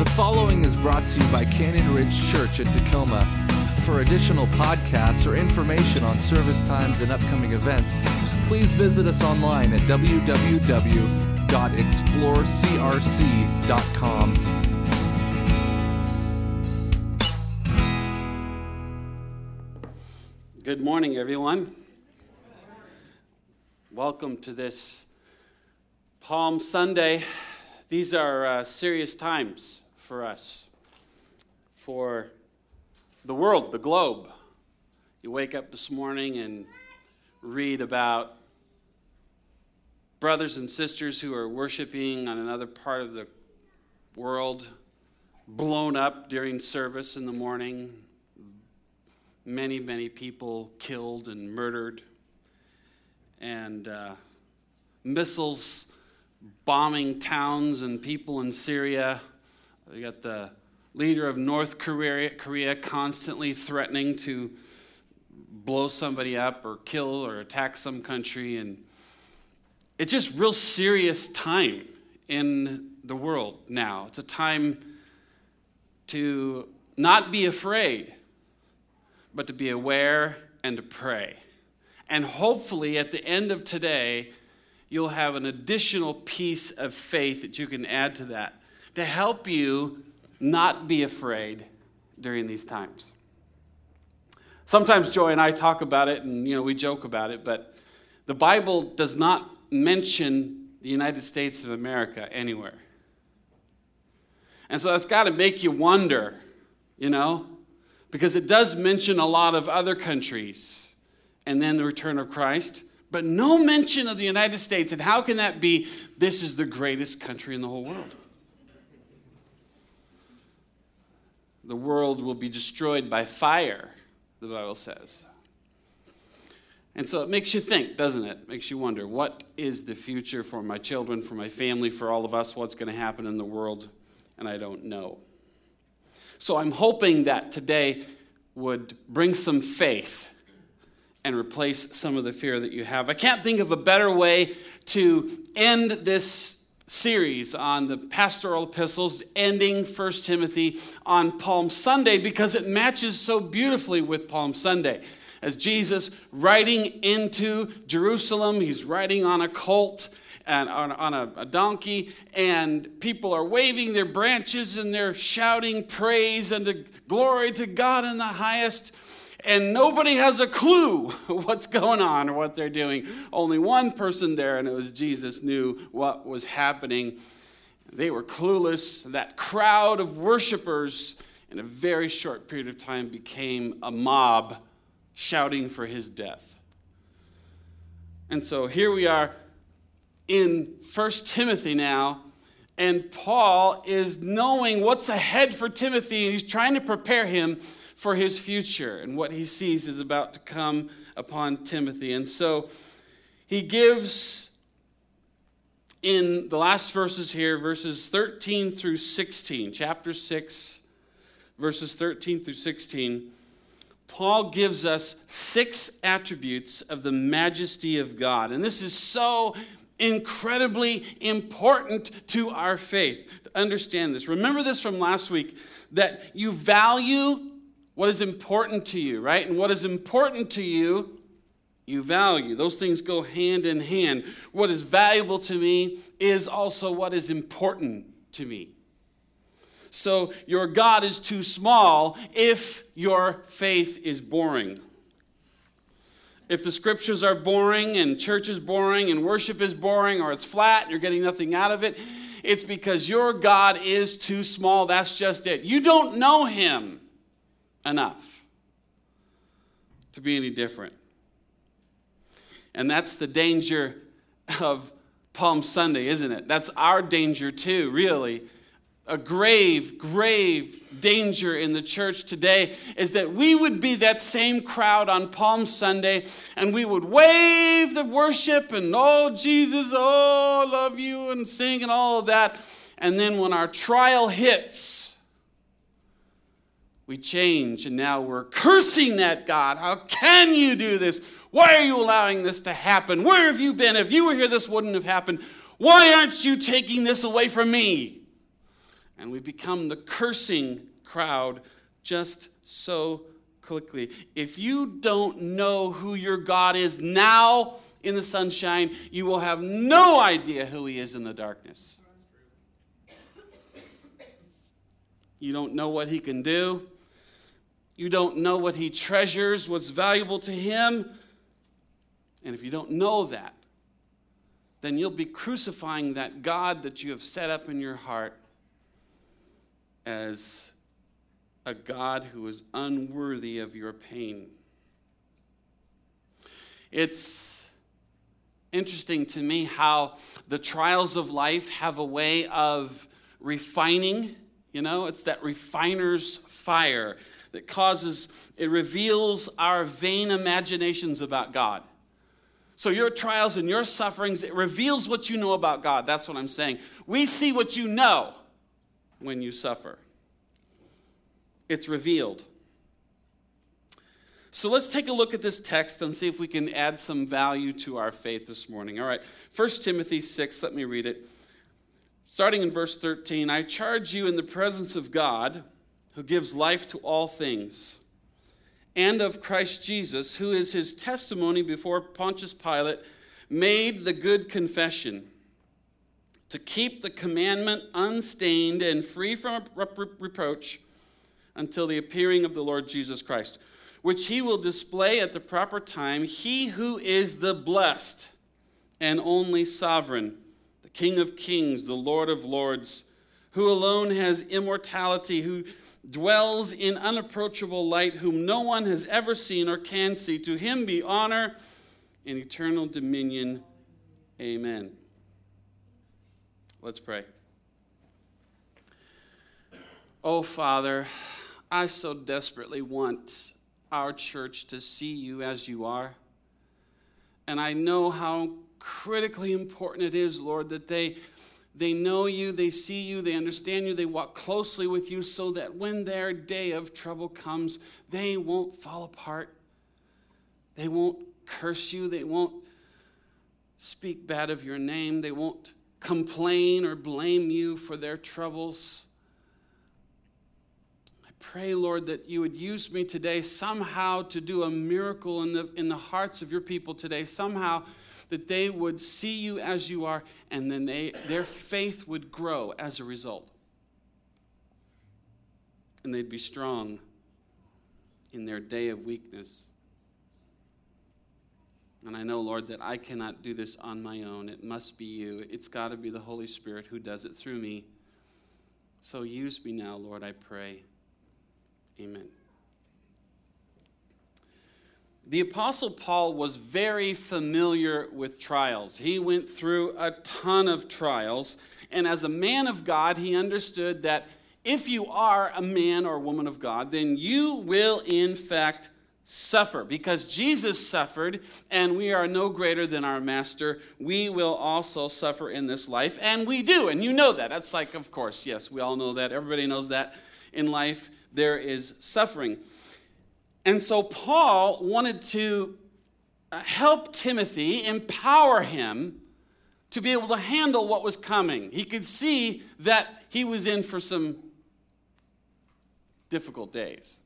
The following is brought to you by Canyon Ridge Church at Tacoma. For additional podcasts or information on service times and upcoming events, please visit us online at www.explorecrc.com. Good morning, everyone. Welcome to this Palm Sunday. These are uh, serious times for us, for the world, the globe. You wake up this morning and read about brothers and sisters who are worshiping on another part of the world, blown up during service in the morning, many, many people killed and murdered, and uh, missiles bombing towns and people in Syria. We got the leader of North Korea, Korea constantly threatening to blow somebody up or kill or attack some country. And it's just real serious time in the world now. It's a time to not be afraid, but to be aware and to pray. And hopefully, at the end of today, you'll have an additional piece of faith that you can add to that to help you not be afraid during these times. Sometimes Joy and I talk about it and you know we joke about it, but the Bible does not mention the United States of America anywhere. And so that's got to make you wonder, you know, because it does mention a lot of other countries and then the return of Christ but no mention of the United States. And how can that be? This is the greatest country in the whole world. The world will be destroyed by fire, the Bible says. And so it makes you think, doesn't it? Makes you wonder what is the future for my children, for my family, for all of us? What's going to happen in the world? And I don't know. So I'm hoping that today would bring some faith and replace some of the fear that you have. I can't think of a better way to end this series on the pastoral epistles, ending 1 Timothy on Palm Sunday, because it matches so beautifully with Palm Sunday. As Jesus riding into Jerusalem, he's riding on a colt and on, on a, a donkey, and people are waving their branches and they're shouting praise and glory to God in the highest and nobody has a clue what's going on or what they're doing. Only one person there, and it was Jesus, knew what was happening. They were clueless. That crowd of worshipers, in a very short period of time, became a mob shouting for his death. And so here we are in 1 Timothy now, and Paul is knowing what's ahead for Timothy, and he's trying to prepare him for his future and what he sees is about to come upon Timothy. And so he gives in the last verses here, verses 13 through 16, chapter 6, verses 13 through 16. Paul gives us six attributes of the majesty of God. And this is so incredibly important to our faith. to Understand this. Remember this from last week that you value what is important to you, right? And what is important to you, you value. Those things go hand in hand. What is valuable to me is also what is important to me. So your God is too small if your faith is boring. If the scriptures are boring and church is boring and worship is boring or it's flat and you're getting nothing out of it, it's because your God is too small. That's just it. You don't know him enough to be any different. And that's the danger of Palm Sunday, isn't it? That's our danger too, really. A grave, grave danger in the church today is that we would be that same crowd on Palm Sunday and we would wave the worship and, oh, Jesus, oh, love you, and sing and all of that. And then when our trial hits, we change and now we're cursing that God. How can you do this? Why are you allowing this to happen? Where have you been? If you were here, this wouldn't have happened. Why aren't you taking this away from me? And we become the cursing crowd just so quickly. If you don't know who your God is now in the sunshine, you will have no idea who He is in the darkness. You don't know what He can do. You don't know what He treasures, what's valuable to Him. And if you don't know that, then you'll be crucifying that God that you have set up in your heart as a God who is unworthy of your pain. It's interesting to me how the trials of life have a way of refining. You know, it's that refiner's fire that causes, it reveals our vain imaginations about God. So, your trials and your sufferings, it reveals what you know about God. That's what I'm saying. We see what you know when you suffer, it's revealed. So, let's take a look at this text and see if we can add some value to our faith this morning. All right, 1 Timothy 6, let me read it. Starting in verse 13 I charge you in the presence of God, who gives life to all things and of Christ Jesus, who is his testimony before Pontius Pilate, made the good confession to keep the commandment unstained and free from reproach until the appearing of the Lord Jesus Christ, which he will display at the proper time, he who is the blessed and only sovereign, the King of kings, the Lord of lords, who alone has immortality, who dwells in unapproachable light, whom no one has ever seen or can see. To him be honor and eternal dominion. Amen. Let's pray. Oh, Father, I so desperately want our church to see you as you are. And I know how critically important it is, Lord, that they they know you, they see you, they understand you, they walk closely with you so that when their day of trouble comes, they won't fall apart. They won't curse you, they won't speak bad of your name, they won't complain or blame you for their troubles. I pray, Lord, that you would use me today somehow to do a miracle in the, in the hearts of your people today, somehow that they would see you as you are, and then they, their faith would grow as a result. And they'd be strong in their day of weakness. And I know, Lord, that I cannot do this on my own. It must be you. It's got to be the Holy Spirit who does it through me. So use me now, Lord, I pray. Amen. The Apostle Paul was very familiar with trials. He went through a ton of trials. And as a man of God, he understood that if you are a man or woman of God, then you will, in fact, suffer. Because Jesus suffered, and we are no greater than our master, we will also suffer in this life. And we do, and you know that. That's like, of course, yes, we all know that. Everybody knows that. In life, there is suffering. And so Paul wanted to uh, help Timothy, empower him to be able to handle what was coming. He could see that he was in for some difficult days.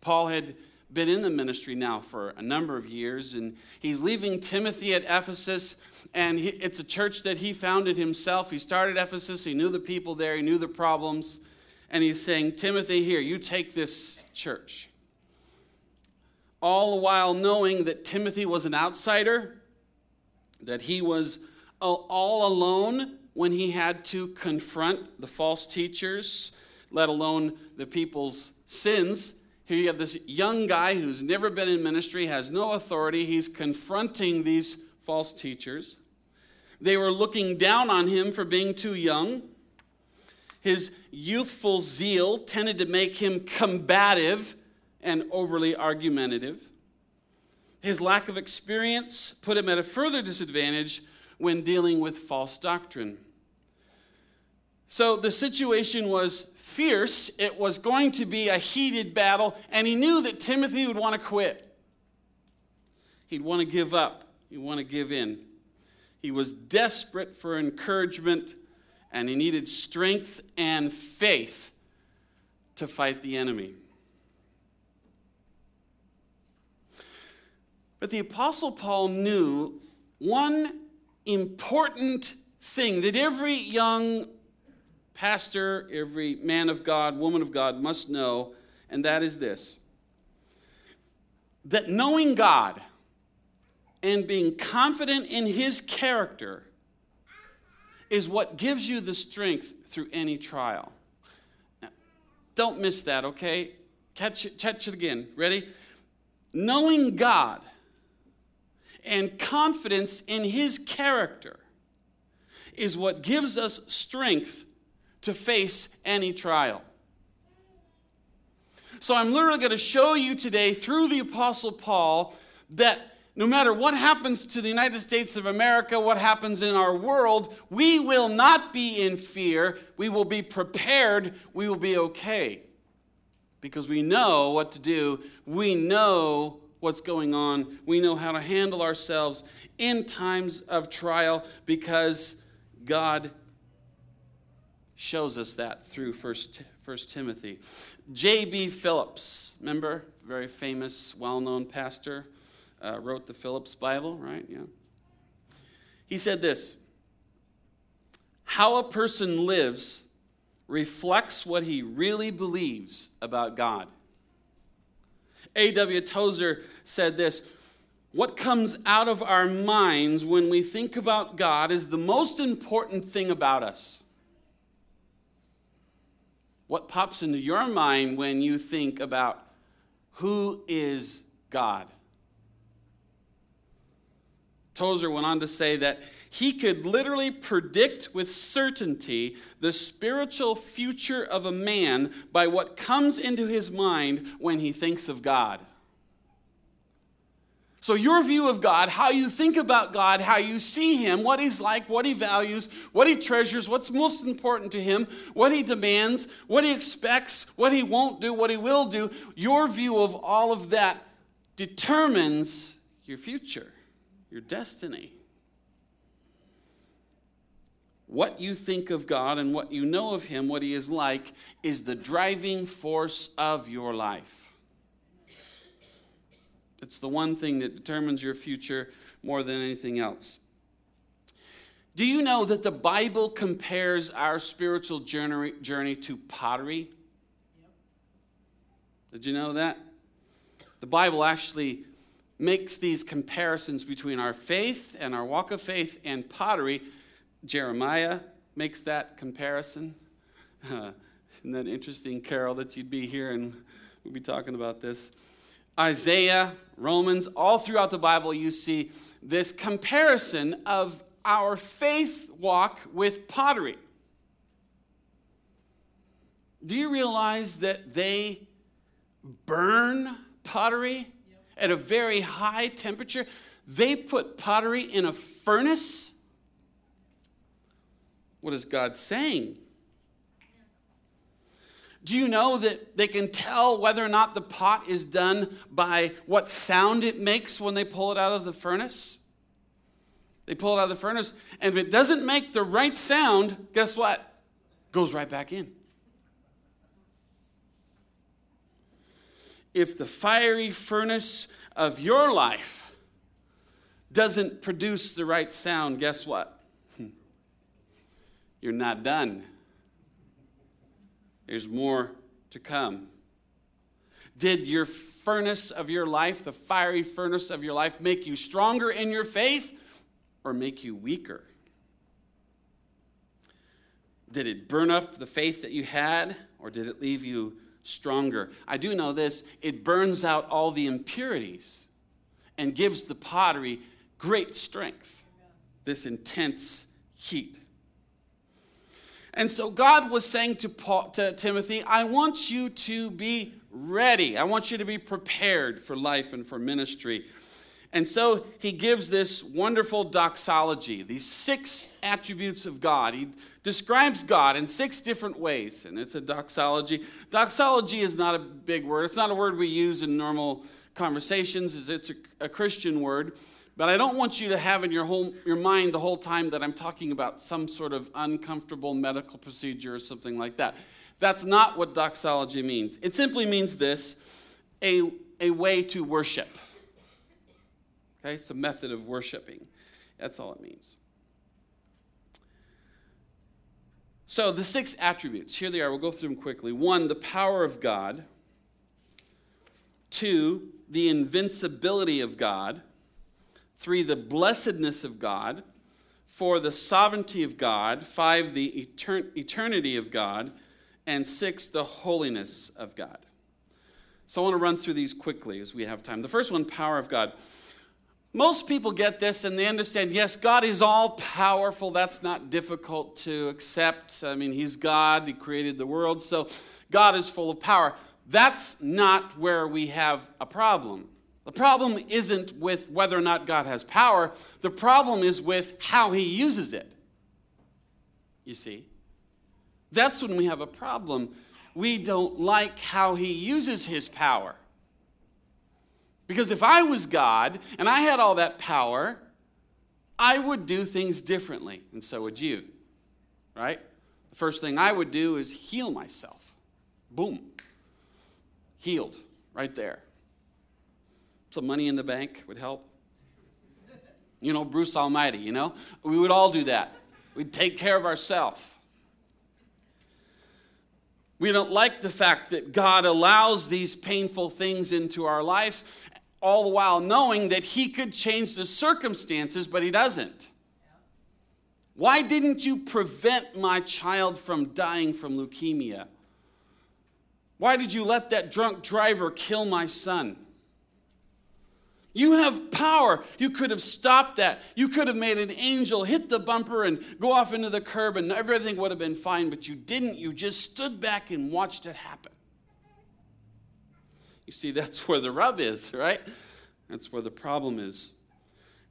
Paul had been in the ministry now for a number of years, and he's leaving Timothy at Ephesus, and he, it's a church that he founded himself. He started Ephesus, he knew the people there, he knew the problems, and he's saying, Timothy, here, you take this church all the while knowing that Timothy was an outsider, that he was all alone when he had to confront the false teachers, let alone the people's sins. Here you have this young guy who's never been in ministry, has no authority. He's confronting these false teachers. They were looking down on him for being too young. His youthful zeal tended to make him combative and overly argumentative. His lack of experience put him at a further disadvantage when dealing with false doctrine. So the situation was fierce. It was going to be a heated battle, and he knew that Timothy would want to quit. He'd want to give up, he'd want to give in. He was desperate for encouragement and he needed strength and faith to fight the enemy. But the Apostle Paul knew one important thing that every young pastor, every man of God, woman of God must know, and that is this that knowing God and being confident in his character is what gives you the strength through any trial. Now, don't miss that, okay? Catch it, catch it again. Ready? Knowing God and confidence in his character is what gives us strength to face any trial. So I'm literally going to show you today through the Apostle Paul that no matter what happens to the United States of America, what happens in our world, we will not be in fear. We will be prepared. We will be okay. Because we know what to do. We know what's going on. We know how to handle ourselves in times of trial because God shows us that through First, First Timothy. J.B. Phillips, remember, very famous, well known pastor, uh, wrote the Phillips Bible, right? Yeah. He said this How a person lives reflects what he really believes about God. A.W. Tozer said this What comes out of our minds when we think about God is the most important thing about us. What pops into your mind when you think about who is God? Tozer went on to say that he could literally predict with certainty the spiritual future of a man by what comes into his mind when he thinks of God. So, your view of God, how you think about God, how you see Him, what He's like, what He values, what He treasures, what's most important to Him, what He demands, what He expects, what He won't do, what He will do, your view of all of that determines your future, your destiny. What you think of God and what you know of Him, what He is like, is the driving force of your life. It's the one thing that determines your future more than anything else. Do you know that the Bible compares our spiritual journey, journey to pottery? Did you know that? The Bible actually makes these comparisons between our faith and our walk of faith and pottery. Jeremiah makes that comparison. Isn't that interesting, Carol, that you'd be here and we'd be talking about this? Isaiah, Romans, all throughout the Bible, you see this comparison of our faith walk with pottery. Do you realize that they burn pottery at a very high temperature? They put pottery in a furnace. What is God saying? Do you know that they can tell whether or not the pot is done by what sound it makes when they pull it out of the furnace? They pull it out of the furnace, and if it doesn't make the right sound, guess what? Goes right back in. If the fiery furnace of your life doesn't produce the right sound, guess what? You're not done. There's more to come. Did your furnace of your life, the fiery furnace of your life, make you stronger in your faith or make you weaker? Did it burn up the faith that you had or did it leave you stronger? I do know this it burns out all the impurities and gives the pottery great strength, this intense heat. And so God was saying to, Paul, to Timothy, I want you to be ready. I want you to be prepared for life and for ministry. And so he gives this wonderful doxology, these six attributes of God. He describes God in six different ways, and it's a doxology. Doxology is not a big word, it's not a word we use in normal conversations, it's a, Christian word. But I don't want you to have in your, whole, your mind the whole time that I'm talking about some sort of uncomfortable medical procedure or something like that. That's not what doxology means. It simply means this a, a way to worship. Okay, it's a method of worshiping. That's all it means. So, the six attributes, here they are. We'll go through them quickly. One, the power of God. Two, the invincibility of God. Three, the blessedness of God. Four, the sovereignty of God. Five, the etern- eternity of God. And six, the holiness of God. So I want to run through these quickly as we have time. The first one, power of God. Most people get this and they understand yes, God is all powerful. That's not difficult to accept. I mean, He's God, He created the world, so God is full of power. That's not where we have a problem. The problem isn't with whether or not God has power, the problem is with how He uses it. You see? That's when we have a problem. We don't like how He uses His power. Because if I was God and I had all that power, I would do things differently, and so would you. Right? The first thing I would do is heal myself. Boom. Healed, right there. Some money in the bank would help. You know, Bruce Almighty, you know? We would all do that. We'd take care of ourselves. We don't like the fact that God allows these painful things into our lives all the while knowing that he could change the circumstances, but he doesn't. Why didn't you prevent my child from dying from leukemia? Why did you let that drunk driver kill my son? You have power. You could have stopped that. You could have made an angel hit the bumper and go off into the curb, and everything would have been fine, but you didn't. You just stood back and watched it happen. You see, that's where the rub is, right? That's where the problem is.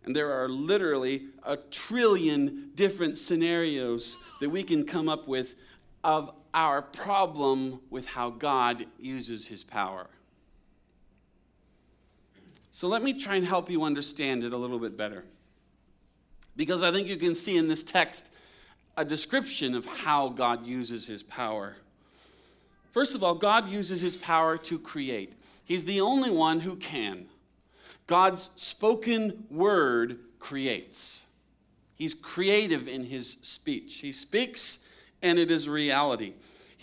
And there are literally a trillion different scenarios that we can come up with of our problem with how God uses his power. So let me try and help you understand it a little bit better. Because I think you can see in this text a description of how God uses his power. First of all, God uses his power to create. He's the only one who can. God's spoken word creates. He's creative in his speech. He speaks, and it is reality.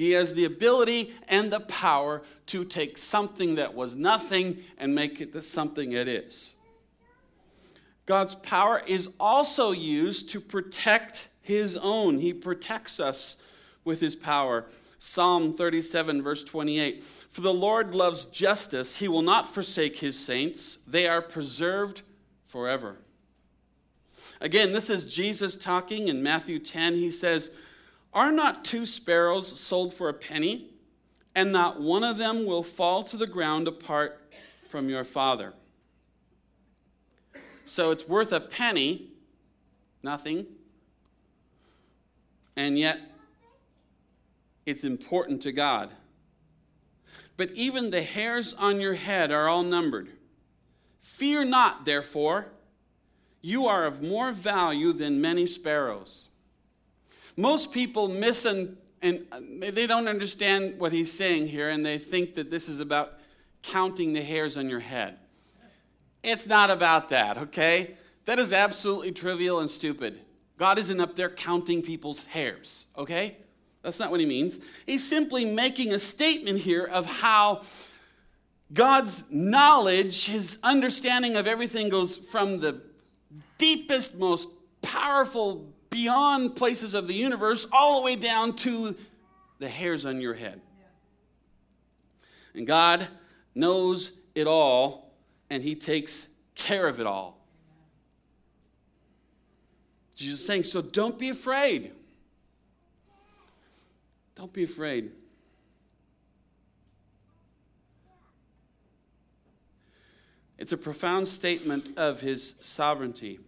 He has the ability and the power to take something that was nothing and make it the something it is. God's power is also used to protect his own. He protects us with his power. Psalm 37, verse 28. For the Lord loves justice. He will not forsake his saints, they are preserved forever. Again, this is Jesus talking in Matthew 10. He says, Are not two sparrows sold for a penny, and not one of them will fall to the ground apart from your Father? So it's worth a penny, nothing, and yet it's important to God. But even the hairs on your head are all numbered. Fear not, therefore, you are of more value than many sparrows. Most people miss and, and they don't understand what he's saying here, and they think that this is about counting the hairs on your head. It's not about that, okay? That is absolutely trivial and stupid. God isn't up there counting people's hairs, okay? That's not what he means. He's simply making a statement here of how God's knowledge, his understanding of everything goes from the deepest, most powerful, beyond places of the universe, all the way down to the hairs on your head. And God knows it all, and he takes care of it all. Jesus is saying, so don't be afraid. Don't be afraid. It's a profound statement of his sovereignty.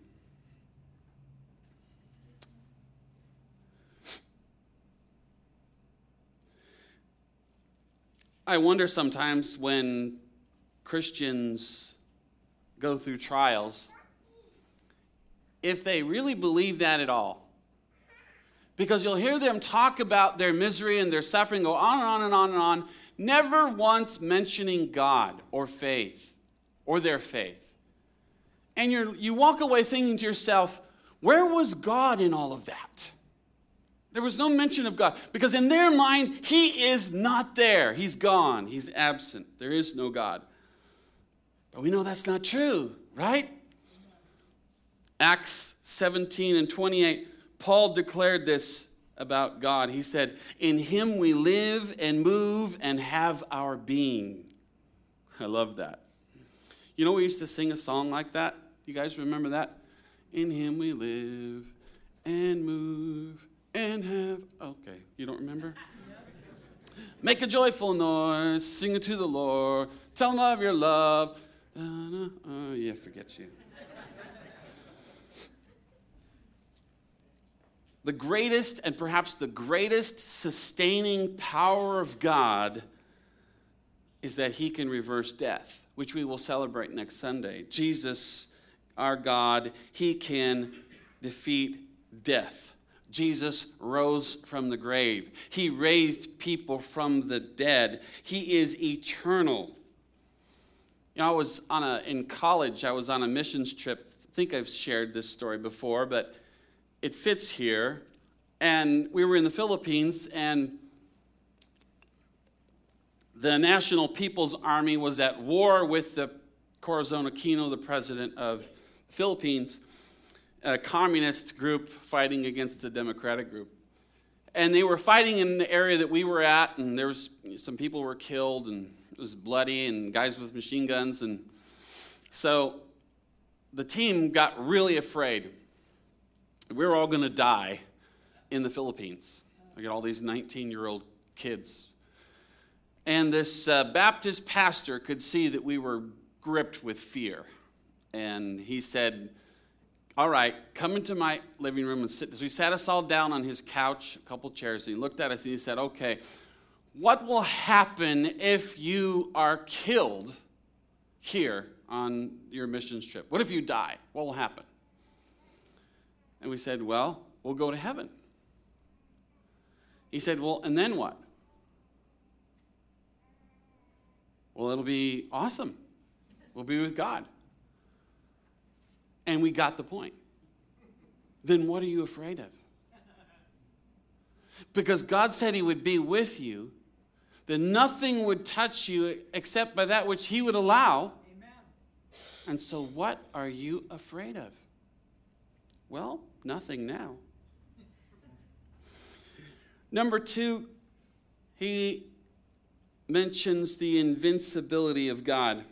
I wonder sometimes when Christians go through trials if they really believe that at all. Because you'll hear them talk about their misery and their suffering, go on and on and on and on, never once mentioning God or faith or their faith. And you you walk away thinking to yourself, where was God in all of that? There was no mention of God because in their mind, He is not there. He's gone. He's absent. There is no God. But we know that's not true, right? Acts 17 and 28, Paul declared this about God. He said, In Him we live and move and have our being. I love that. You know, we used to sing a song like that. You guys remember that? In Him we live and move and have. Okay, you don't remember? Make a joyful noise, sing it to the Lord, tell him of your love. Oh, yeah, forget you. the greatest and perhaps the greatest sustaining power of God is that he can reverse death, which we will celebrate next Sunday. Jesus, our God, he can defeat death. Jesus rose from the grave. He raised people from the dead. He is eternal. You know, I was on a in college, I was on a missions trip. I think I've shared this story before, but it fits here. And we were in the Philippines and the National People's Army was at war with the Corazon Aquino, the president of the Philippines a communist group fighting against a democratic group. And they were fighting in the area that we were at, and there was some people were killed, and it was bloody, and guys with machine guns. And so the team got really afraid. We were all going to die in the Philippines. I got all these 19 year old kids. And this uh, Baptist pastor could see that we were gripped with fear. And he said, all right, come into my living room and sit. So he sat us all down on his couch, a couple chairs, and he looked at us and he said, okay, what will happen if you are killed here on your missions trip? What if you die? What will happen? And we said, well, we'll go to heaven. He said, well, and then what? Well, it'll be awesome. We'll be with God and we got the point. Then what are you afraid of? Because God said He would be with you, that nothing would touch you except by that which He would allow. Amen. And so, what are you afraid of? Well, nothing now. Number two, he mentions the invincibility of God.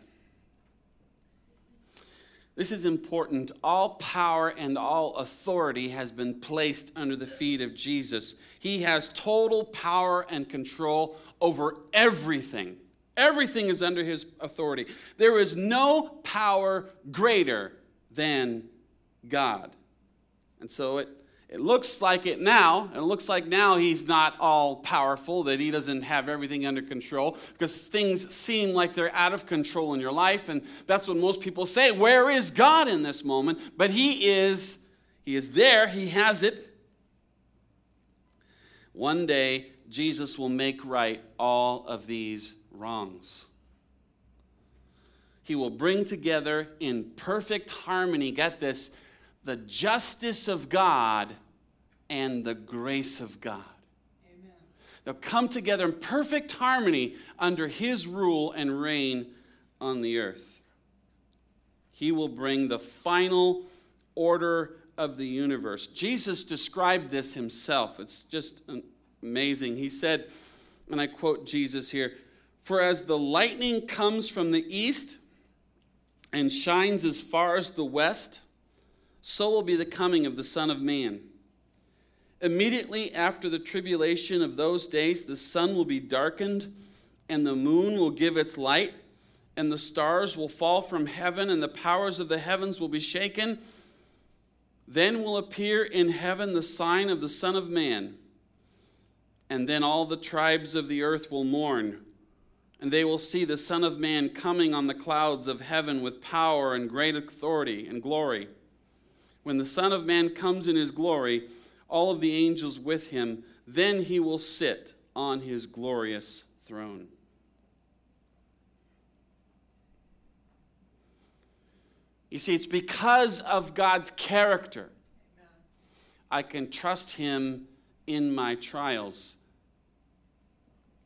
This is important. All power and all authority has been placed under the feet of Jesus. He has total power and control over everything. Everything is under his authority. There is no power greater than God. And so it it looks like it now, and it looks like now he's not all powerful, that he doesn't have everything under control, because things seem like they're out of control in your life, and that's what most people say. Where is God in this moment? But he is, he is there, he has it. One day, Jesus will make right all of these wrongs. He will bring together in perfect harmony, get this, the justice of God and the grace of God. Amen. They'll come together in perfect harmony under His rule and reign on the earth. He will bring the final order of the universe. Jesus described this himself. It's just amazing. He said, and I quote Jesus here For as the lightning comes from the east and shines as far as the west, so will be the coming of the Son of Man. Immediately after the tribulation of those days, the sun will be darkened, and the moon will give its light, and the stars will fall from heaven, and the powers of the heavens will be shaken. Then will appear in heaven the sign of the Son of Man. And then all the tribes of the earth will mourn, and they will see the Son of Man coming on the clouds of heaven with power and great authority and glory. When the Son of Man comes in his glory, all of the angels with him, then he will sit on his glorious throne. You see, it's because of God's character I can trust him in my trials.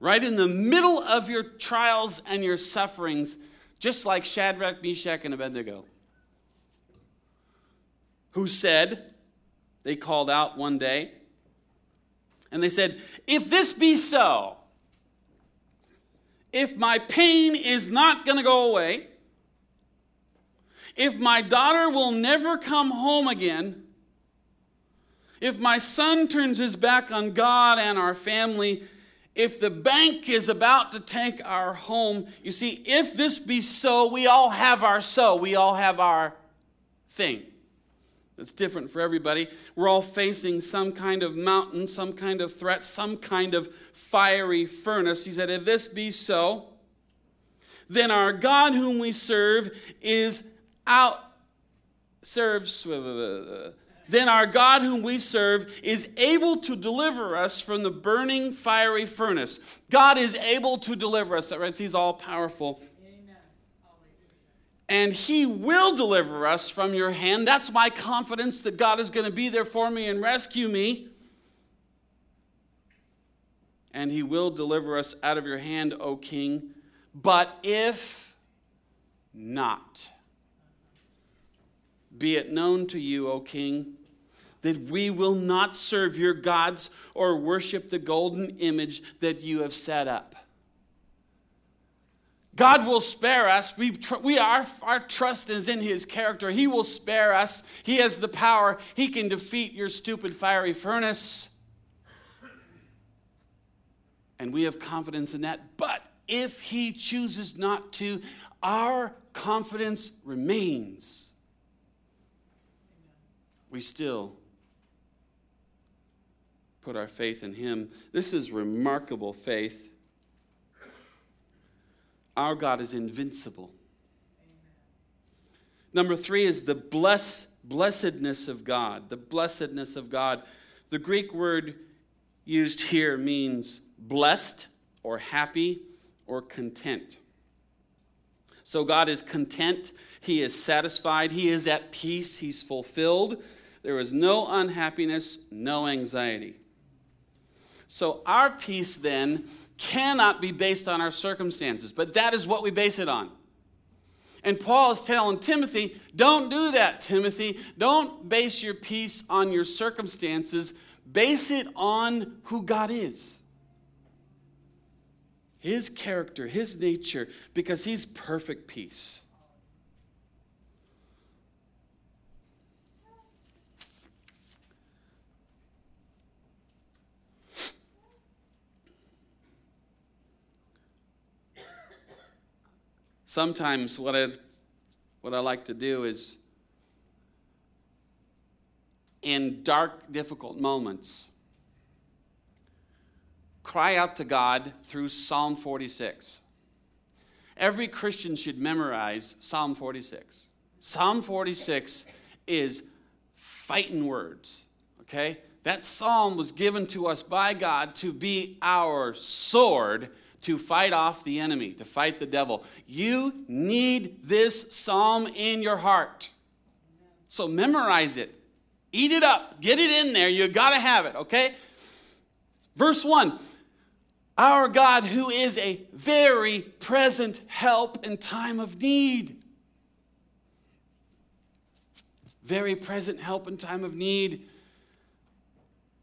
Right in the middle of your trials and your sufferings, just like Shadrach, Meshach, and Abednego, who said, they called out one day, and they said, If this be so, if my pain is not going to go away, if my daughter will never come home again, if my son turns his back on God and our family, if the bank is about to take our home, you see, if this be so, we all have our so, we all have our thing. It's different for everybody. We're all facing some kind of mountain, some kind of threat, some kind of fiery furnace. He said, If this be so, then our God whom we serve is out, serves, then our God whom we serve is able to deliver us from the burning fiery furnace. God is able to deliver us. Right? He's all powerful. And he will deliver us from your hand. That's my confidence that God is going to be there for me and rescue me. And he will deliver us out of your hand, O king. But if not, be it known to you, O king, that we will not serve your gods or worship the golden image that you have set up. God will spare us. We, tr- we are, our trust is in His character. He will spare us. He has the power. He can defeat your stupid fiery furnace. And we have confidence in that. But if He chooses not to, our confidence remains we still put our faith in Him. This is remarkable faith. Our God is invincible. Number three is the bless, blessedness of God. The blessedness of God. The Greek word used here means blessed or happy or content. So God is content, He is satisfied, He is at peace, He's fulfilled. There is no unhappiness, no anxiety. So our peace then cannot be based on our circumstances, but that is what we base it on. And Paul is telling Timothy, don't do that, Timothy. Don't base your peace on your circumstances, base it on who God is. His character, His nature, because He's perfect peace. Sometimes what I, what I like to do is, in dark, difficult moments, cry out to God through Psalm 46. Every Christian should memorize Psalm 46. Psalm 46 is fighting words, okay? That psalm was given to us by God to be our sword to fight off the enemy, to fight the devil. You need this psalm in your heart. So memorize it, eat it up, get it in there. You got to have it, okay? Verse 1 Our God, who is a very present help in time of need. Very present help in time of need.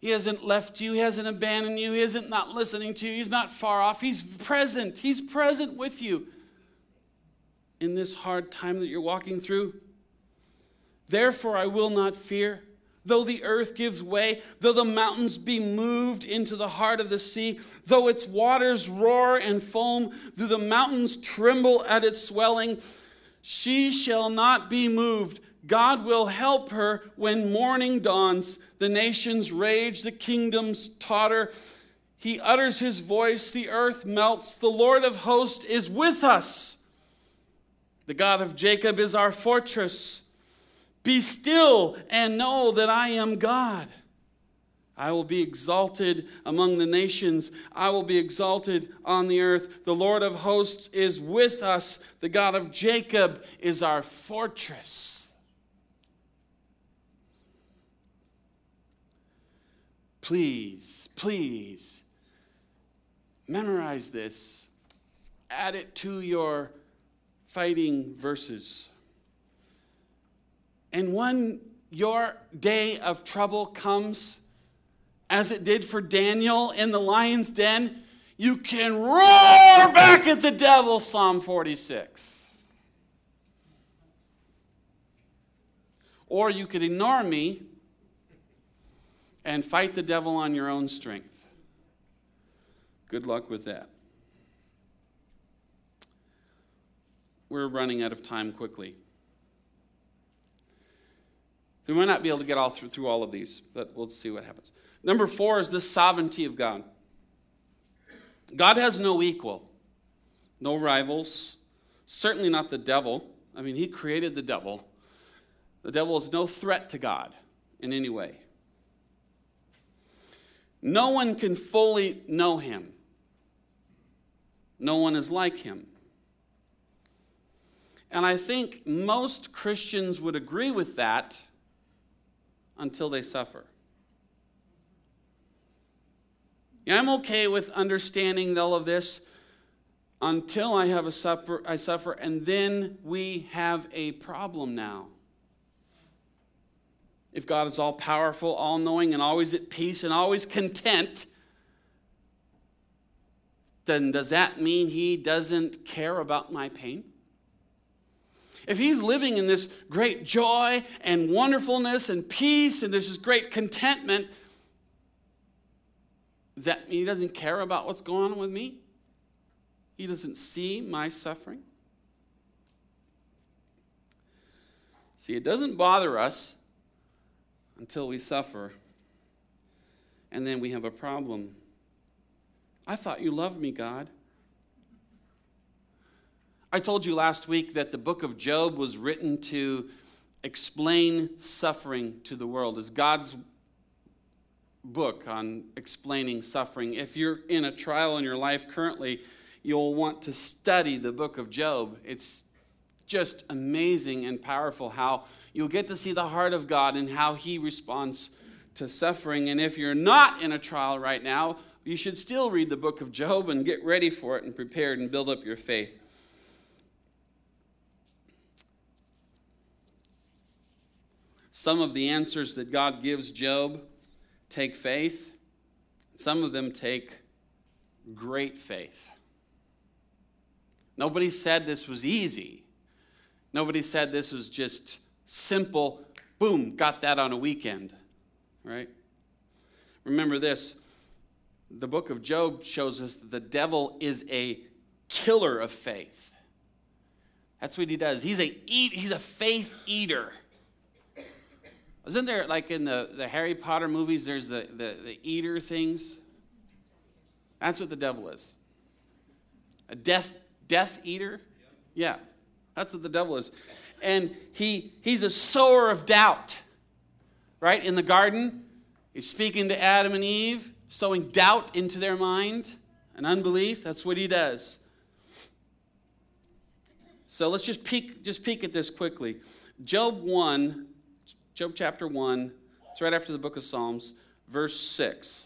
He hasn't left you. He hasn't abandoned you. He isn't not listening to you. He's not far off. He's present. He's present with you in this hard time that you're walking through. Therefore, I will not fear. Though the earth gives way, though the mountains be moved into the heart of the sea, though its waters roar and foam, though the mountains tremble at its swelling, she shall not be moved. God will help her when morning dawns. The nations rage, the kingdoms totter. He utters his voice, the earth melts. The Lord of hosts is with us. The God of Jacob is our fortress. Be still and know that I am God. I will be exalted among the nations. I will be exalted on the earth. The Lord of hosts is with us. The God of Jacob is our fortress. Please, please memorize this. Add it to your fighting verses. And when your day of trouble comes, as it did for Daniel in the lion's den, you can roar back at the devil, Psalm 46. Or you could ignore me and fight the devil on your own strength. Good luck with that. We're running out of time quickly. We might not be able to get all through, through all of these, but we'll see what happens. Number four is the sovereignty of God. God has no equal, no rivals, certainly not the devil. I mean, he created the devil. The devil is no threat to God in any way. No one can fully know him. No one is like him. And I think most Christians would agree with that until they suffer. Yeah, I'm okay with understanding all of this until I have a suffer, I suffer, and then we have a problem now. If God is all powerful, all knowing, and always at peace and always content, then does that mean He doesn't care about my pain? If He's living in this great joy and wonderfulness and peace and there's this great contentment, that He doesn't care about what's going on with me? He doesn't see my suffering? See, it doesn't bother us until we suffer, and then we have a problem. I thought you loved me, God. I told you last week that the book of Job was written to explain suffering to the world. Is God's book on explaining suffering. If you're in a trial in your life currently, you'll want to study the book of Job. It's just amazing and powerful how you'll get to see the heart of God and how He responds to suffering. And if you're not in a trial right now, you should still read the book of Job and get ready for it and prepared and build up your faith. Some of the answers that God gives Job take faith, some of them take great faith. Nobody said this was easy. Nobody said this was just simple, boom, got that on a weekend, right? Remember this the book of Job shows us that the devil is a killer of faith. That's what he does. He's a eat, he's a faith eater. Isn't there, like in the, the Harry Potter movies, there's the, the, the eater things? That's what the devil is. A death, death eater? Yeah, that's what the devil is. And he, he's a sower of doubt, right? In the garden, he's speaking to Adam and Eve, sowing doubt into their mind and unbelief. That's what he does. So let's just peek, just peek at this quickly. Job 1 Job chapter 1. It's right after the book of Psalms, verse 6.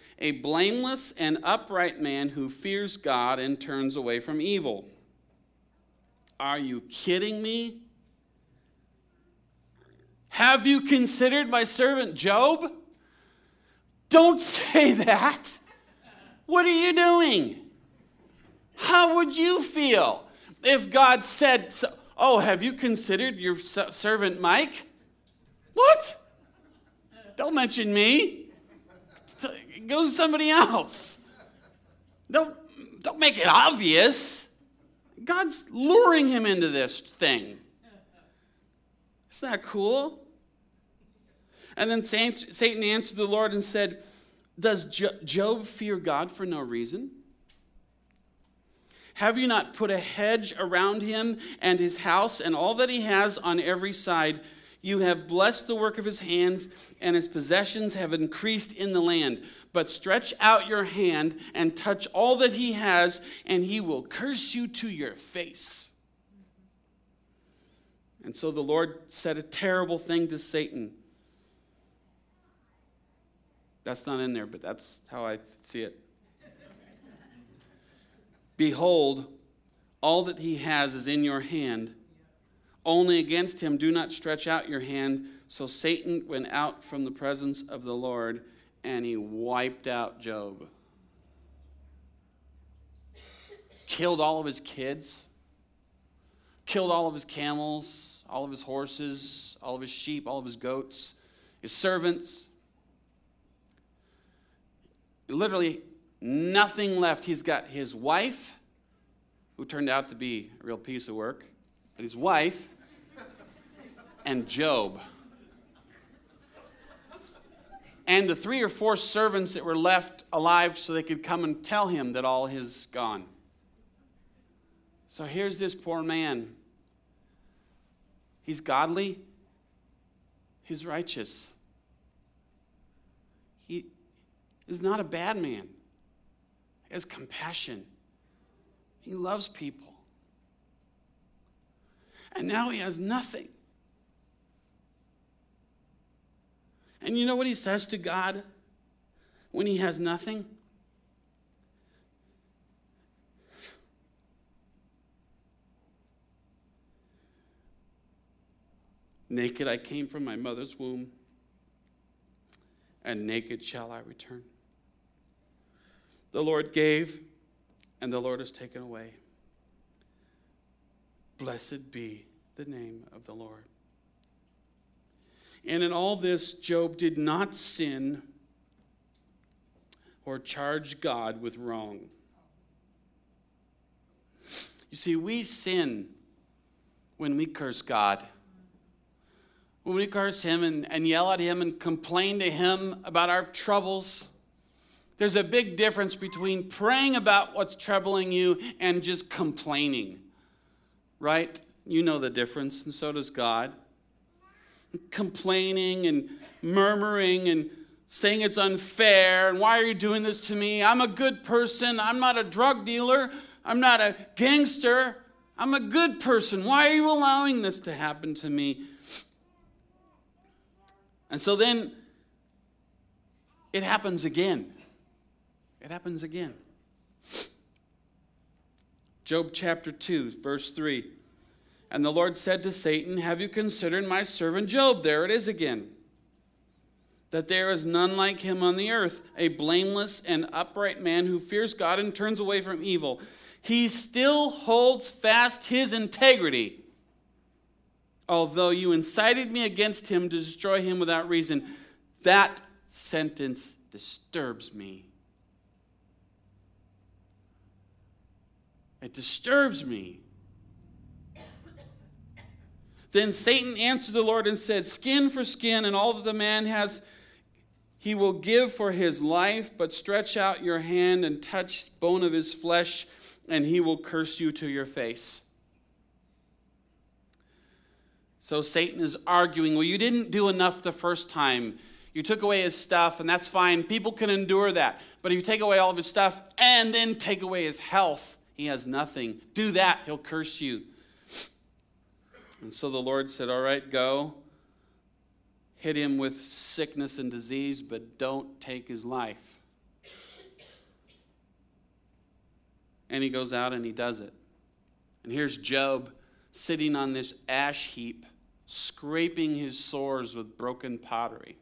a blameless and upright man who fears God and turns away from evil. Are you kidding me? Have you considered my servant Job? Don't say that. What are you doing? How would you feel if God said, Oh, have you considered your servant Mike? What? Don't mention me. Go to somebody else. Don't, don't make it obvious. God's luring him into this thing. Isn't that cool? And then Satan answered the Lord and said, Does Job fear God for no reason? Have you not put a hedge around him and his house and all that he has on every side? You have blessed the work of his hands, and his possessions have increased in the land. But stretch out your hand and touch all that he has, and he will curse you to your face. And so the Lord said a terrible thing to Satan. That's not in there, but that's how I see it. Behold, all that he has is in your hand. Only against him do not stretch out your hand. So Satan went out from the presence of the Lord and he wiped out Job. Killed all of his kids, killed all of his camels, all of his horses, all of his sheep, all of his goats, his servants. Literally nothing left. He's got his wife, who turned out to be a real piece of work, but his wife, and Job. And the three or four servants that were left alive so they could come and tell him that all is gone. So here's this poor man. He's godly, he's righteous. He is not a bad man he has compassion. He loves people. And now he has nothing. And you know what he says to God when he has nothing? Naked I came from my mother's womb, and naked shall I return. The Lord gave, and the Lord has taken away. Blessed be the name of the Lord. And in all this, Job did not sin or charge God with wrong. You see, we sin when we curse God. When we curse Him and, and yell at Him and complain to Him about our troubles. There's a big difference between praying about what's troubling you and just complaining, right? You know the difference, and so does God. Complaining and murmuring and saying it's unfair and why are you doing this to me? I'm a good person. I'm not a drug dealer. I'm not a gangster. I'm a good person. Why are you allowing this to happen to me? And so then it happens again. It happens again. Job chapter 2, verse 3. And the Lord said to Satan, Have you considered my servant Job? There it is again. That there is none like him on the earth, a blameless and upright man who fears God and turns away from evil. He still holds fast his integrity, although you incited me against him to destroy him without reason. That sentence disturbs me. It disturbs me. Then Satan answered the Lord and said, Skin for skin, and all that the man has, he will give for his life, but stretch out your hand and touch bone of his flesh, and he will curse you to your face. So Satan is arguing, Well, you didn't do enough the first time. You took away his stuff, and that's fine. People can endure that. But if you take away all of his stuff and then take away his health, he has nothing. Do that, he'll curse you. And so the Lord said, All right, go. Hit him with sickness and disease, but don't take his life. And he goes out and he does it. And here's Job sitting on this ash heap, scraping his sores with broken pottery.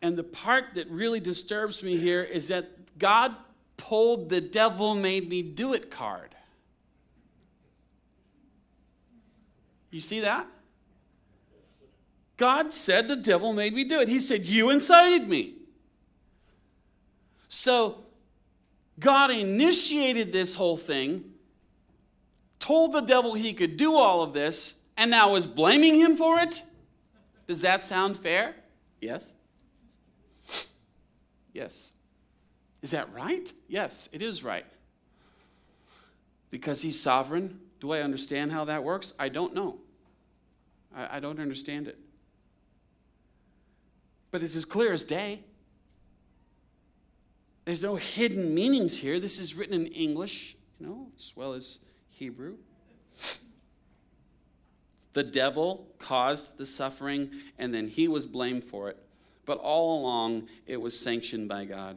And the part that really disturbs me here is that God pulled the devil made me do it card. You see that? God said the devil made me do it. He said, You incited me. So God initiated this whole thing, told the devil he could do all of this, and now is blaming him for it? Does that sound fair? Yes. Yes. Is that right? Yes, it is right. Because he's sovereign. Do I understand how that works? I don't know. I, I don't understand it. But it's as clear as day. There's no hidden meanings here. This is written in English, you know, as well as Hebrew. The devil caused the suffering, and then he was blamed for it. But all along, it was sanctioned by God.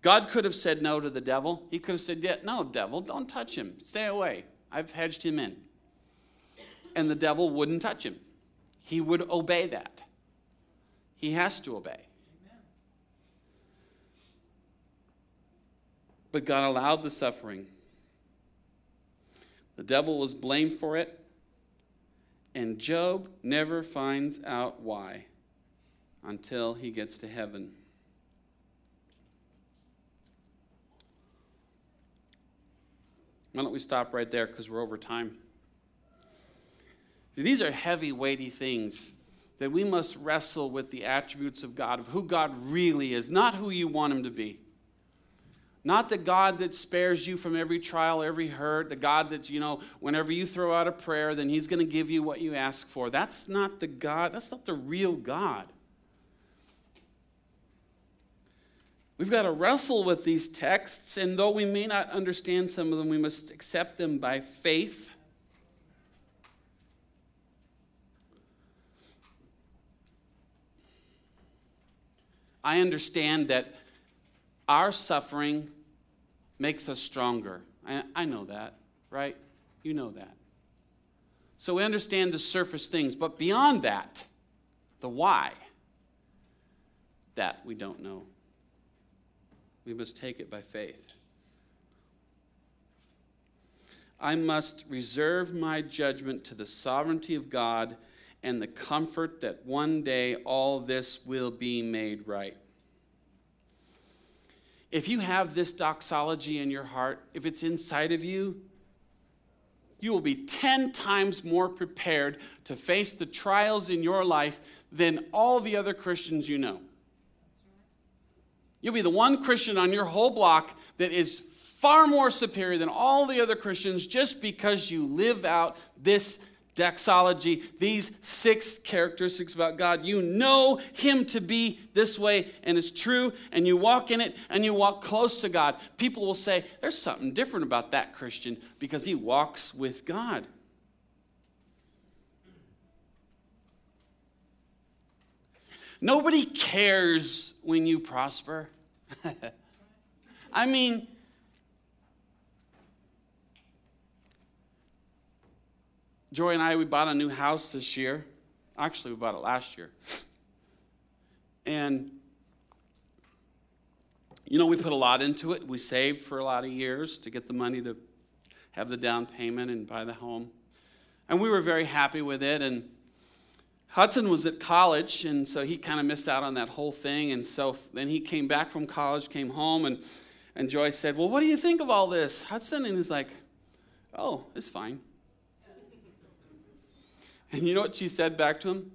God could have said no to the devil. He could have said, yeah, No, devil, don't touch him. Stay away. I've hedged him in. And the devil wouldn't touch him. He would obey that. He has to obey. Amen. But God allowed the suffering. The devil was blamed for it, and Job never finds out why until he gets to heaven. Why don't we stop right there because we're over time? These are heavy, weighty things that we must wrestle with the attributes of God, of who God really is, not who you want him to be. Not the God that spares you from every trial, every hurt, the God that, you know, whenever you throw out a prayer, then he's going to give you what you ask for. That's not the God, that's not the real God. We've got to wrestle with these texts, and though we may not understand some of them, we must accept them by faith. I understand that our suffering makes us stronger. I, I know that, right? You know that. So we understand the surface things, but beyond that, the why, that we don't know. We must take it by faith. I must reserve my judgment to the sovereignty of God and the comfort that one day all this will be made right. If you have this doxology in your heart, if it's inside of you, you will be 10 times more prepared to face the trials in your life than all the other Christians you know. You'll be the one Christian on your whole block that is far more superior than all the other Christians just because you live out this doxology, these six characteristics about God. You know Him to be this way, and it's true, and you walk in it, and you walk close to God. People will say, There's something different about that Christian because he walks with God. Nobody cares when you prosper. I mean, Joy and I, we bought a new house this year. Actually, we bought it last year. And, you know, we put a lot into it. We saved for a lot of years to get the money to have the down payment and buy the home. And we were very happy with it. And Hudson was at college, and so he kind of missed out on that whole thing. And so then he came back from college, came home, and, and Joyce said, Well, what do you think of all this, Hudson? And he's like, Oh, it's fine. And you know what she said back to him?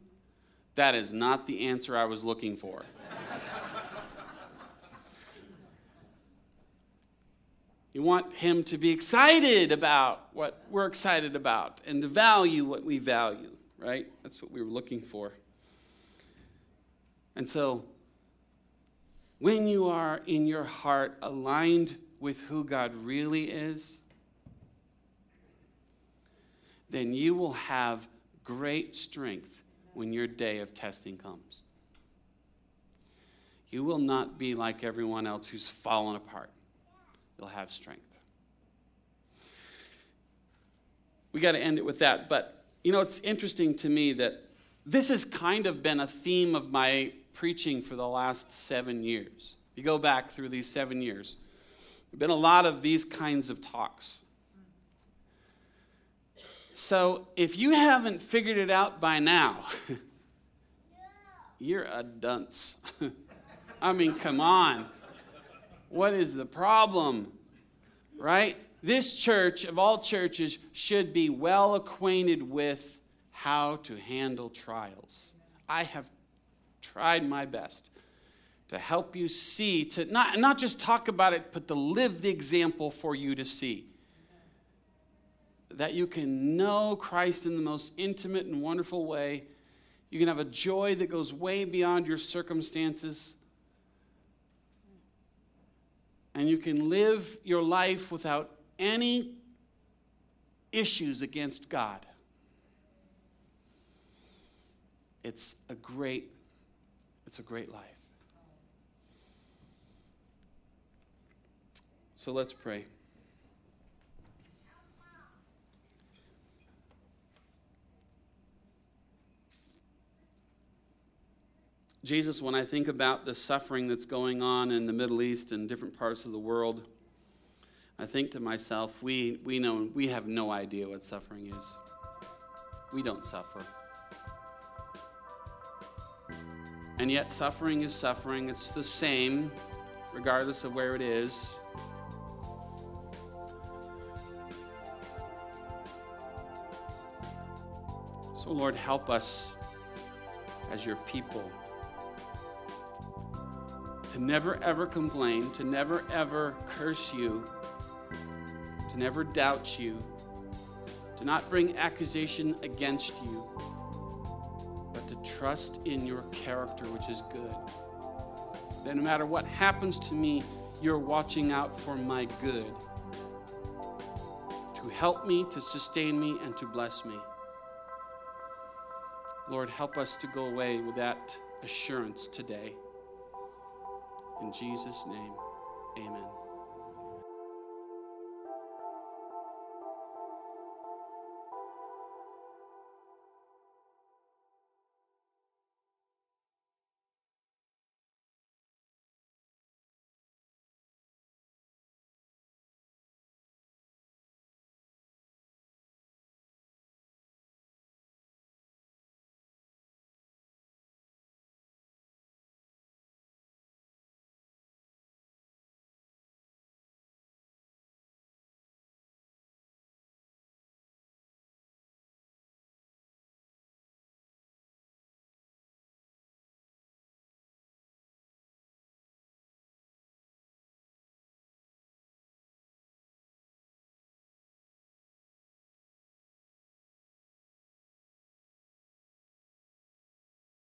That is not the answer I was looking for. you want him to be excited about what we're excited about and to value what we value right? That's what we were looking for. And so, when you are in your heart aligned with who God really is, then you will have great strength when your day of testing comes. You will not be like everyone else who's fallen apart. You'll have strength. We got to end it with that, but you know, it's interesting to me that this has kind of been a theme of my preaching for the last seven years. If You go back through these seven years, there have been a lot of these kinds of talks. So if you haven't figured it out by now, you're a dunce. I mean, come on. What is the problem? Right? This church, of all churches, should be well acquainted with how to handle trials. I have tried my best to help you see, to not, not just talk about it, but to live the example for you to see. That you can know Christ in the most intimate and wonderful way. You can have a joy that goes way beyond your circumstances. And you can live your life without any issues against God. It's a great, it's a great life. So let's pray. Jesus, when I think about the suffering that's going on in the Middle East and different parts of the world, I think to myself, we, we know we have no idea what suffering is. We don't suffer. And yet, suffering is suffering. It's the same, regardless of where it is. So, Lord, help us as your people to never ever complain, to never ever curse you, to never doubt you, to not bring accusation against you but to trust in your character, which is good. That no matter what happens to me, you're watching out for my good to help me, to sustain me, and to bless me. Lord, help us to go away with that assurance today. In Jesus' name, amen.